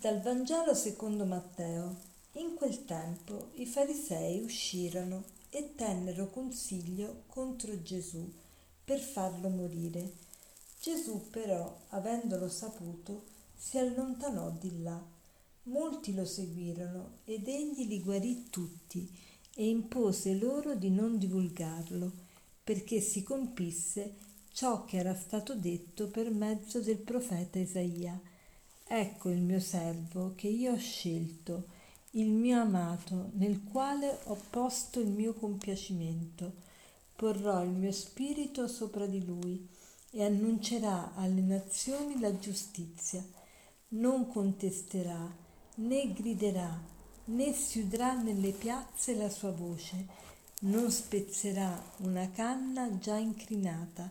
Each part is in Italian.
Dal Vangelo secondo Matteo. In quel tempo i farisei uscirono e tennero consiglio contro Gesù per farlo morire. Gesù però, avendolo saputo, si allontanò di là. Molti lo seguirono ed egli li guarì tutti e impose loro di non divulgarlo, perché si compisse ciò che era stato detto per mezzo del profeta Isaia Ecco il mio servo che io ho scelto, il mio amato, nel quale ho posto il mio compiacimento. Porrò il mio spirito sopra di lui e annuncerà alle nazioni la giustizia. Non contesterà, né griderà, né si udrà nelle piazze la sua voce, non spezzerà una canna già incrinata,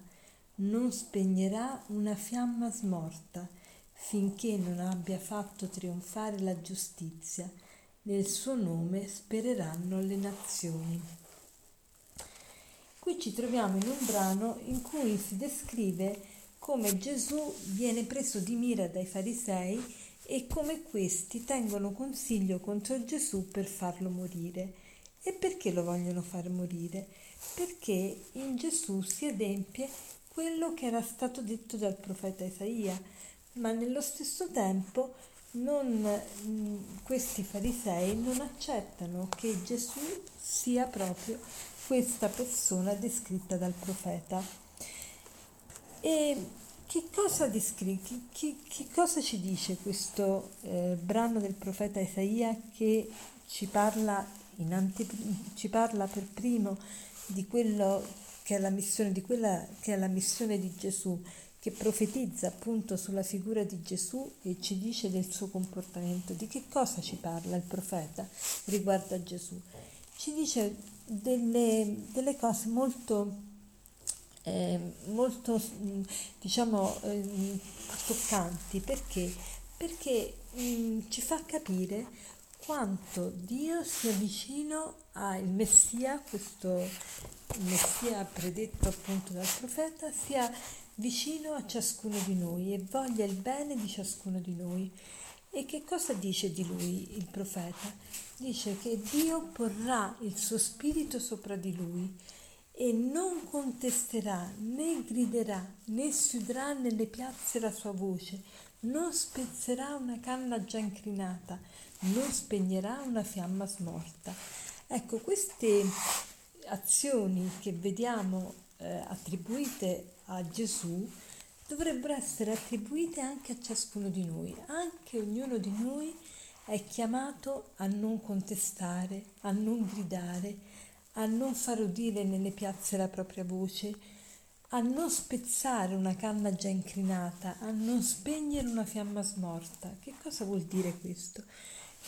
non spegnerà una fiamma smorta finché non abbia fatto trionfare la giustizia. Nel suo nome spereranno le nazioni. Qui ci troviamo in un brano in cui si descrive come Gesù viene preso di mira dai farisei e come questi tengono consiglio contro Gesù per farlo morire. E perché lo vogliono far morire? Perché in Gesù si adempie quello che era stato detto dal profeta Isaia ma nello stesso tempo non, mm, questi farisei non accettano che Gesù sia proprio questa persona descritta dal profeta. E che cosa, descri- che, che cosa ci dice questo eh, brano del profeta Isaia che ci parla, ante- ci parla per primo di quello che è la missione, di quella che è la missione di Gesù? Che profetizza appunto sulla figura di Gesù e ci dice del suo comportamento. Di che cosa ci parla il profeta riguardo a Gesù? Ci dice delle, delle cose molto, eh, molto diciamo, eh, toccanti. Perché? Perché mh, mm, ci fa capire quanto Dio sia vicino al Messia, questo Messia predetto appunto dal profeta, sia vicino a ciascuno di noi e voglia il bene di ciascuno di noi. E che cosa dice di lui il profeta? Dice che Dio porrà il suo spirito sopra di lui e non contesterà, né griderà, né si udrà nelle piazze la sua voce, non spezzerà una canna già incrinata, non spegnerà una fiamma smorta. Ecco, queste azioni che vediamo eh, attribuite a Gesù dovrebbero essere attribuite anche a ciascuno di noi. Anche ognuno di noi è chiamato a non contestare, a non gridare, a non far udire nelle piazze la propria voce, a non spezzare una canna già incrinata, a non spegnere una fiamma smorta. Che cosa vuol dire questo?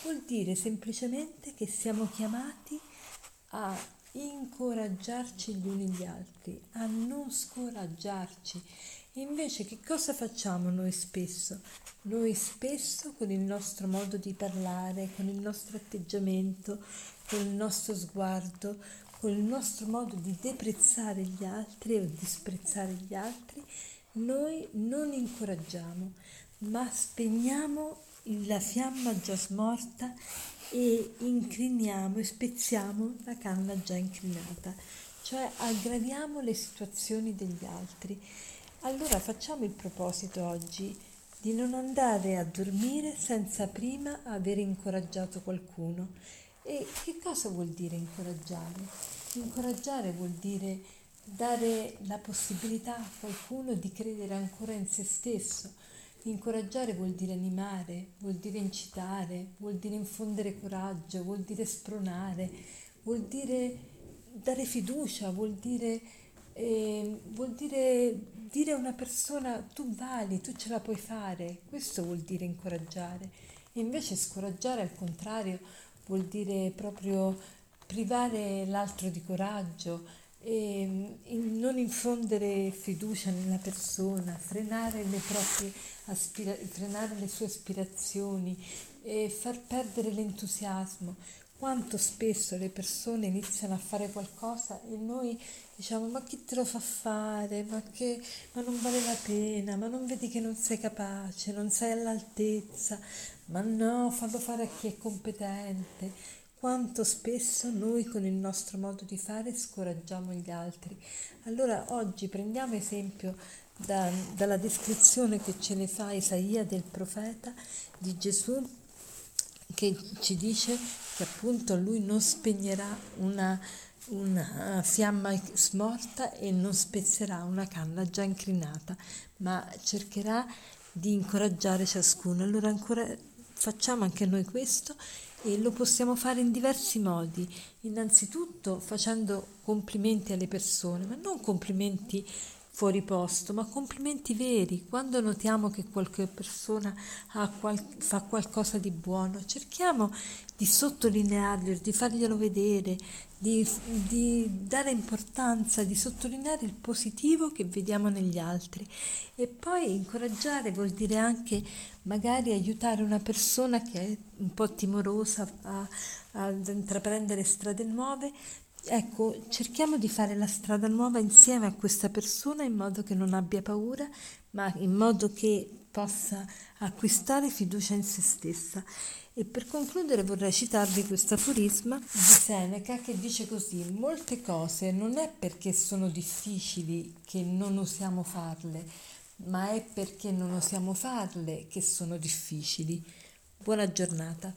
Vuol dire semplicemente che siamo chiamati a incoraggiarci gli uni gli altri, a non scoraggiarci. Invece che cosa facciamo noi spesso? Noi spesso con il nostro modo di parlare, con il nostro atteggiamento, con il nostro sguardo, con il nostro modo di deprezzare gli altri o disprezzare gli altri, noi non incoraggiamo, ma spegniamo la fiamma già smorta e incriniamo e spezziamo la canna già incrinata, cioè aggraviamo le situazioni degli altri. Allora facciamo il proposito oggi di non andare a dormire senza prima aver incoraggiato qualcuno. E che cosa vuol dire incoraggiare? Incoraggiare vuol dire dare la possibilità a qualcuno di credere ancora in se stesso, Incoraggiare vuol dire animare, vuol dire incitare, vuol dire infondere coraggio, vuol dire spronare, vuol dire dare fiducia, vuol dire, eh, vuol dire dire a una persona tu vali, tu ce la puoi fare. Questo vuol dire incoraggiare. E invece scoraggiare al contrario vuol dire proprio privare l'altro di coraggio, e non infondere fiducia nella persona, frenare le, aspira- frenare le sue aspirazioni, e far perdere l'entusiasmo. quanto spesso le persone iniziano a fare qualcosa e noi diciamo ma chi te lo fa fare, ma, che, ma non vale la pena, ma non vedi che non sei capace, non sei all'altezza, ma no, fallo fare a chi è competente. Quanto spesso noi con il nostro modo di fare scoraggiamo gli altri. Allora oggi prendiamo esempio da, dalla descrizione che ce ne fa Isaia del profeta di Gesù che ci dice che appunto lui non spegnerà una, una fiamma smorta e non spezzerà una canna già incrinata, ma cercherà di incoraggiare ciascuno. Allora ancora facciamo anche noi questo e lo possiamo fare in diversi modi. Innanzitutto facendo complimenti alle persone, ma non complimenti fuori posto, ma complimenti veri. Quando notiamo che qualche persona qual- fa qualcosa di buono, cerchiamo di sottolinearlo, di farglielo vedere, di, di, dare importanza, di sottolineare il positivo che vediamo negli altri. E poi incoraggiare vuol dire anche magari aiutare una persona che è un po' timorosa a, ad intraprendere strade nuove Ecco, cerchiamo di fare la strada nuova insieme a questa persona in modo che non abbia paura, ma in modo che possa acquistare fiducia in se stessa. E per concludere vorrei citarvi questo aforisma di Seneca che dice così: molte cose non è perché sono difficili che non osiamo farle, ma è perché non osiamo farle che sono difficili. Buona giornata.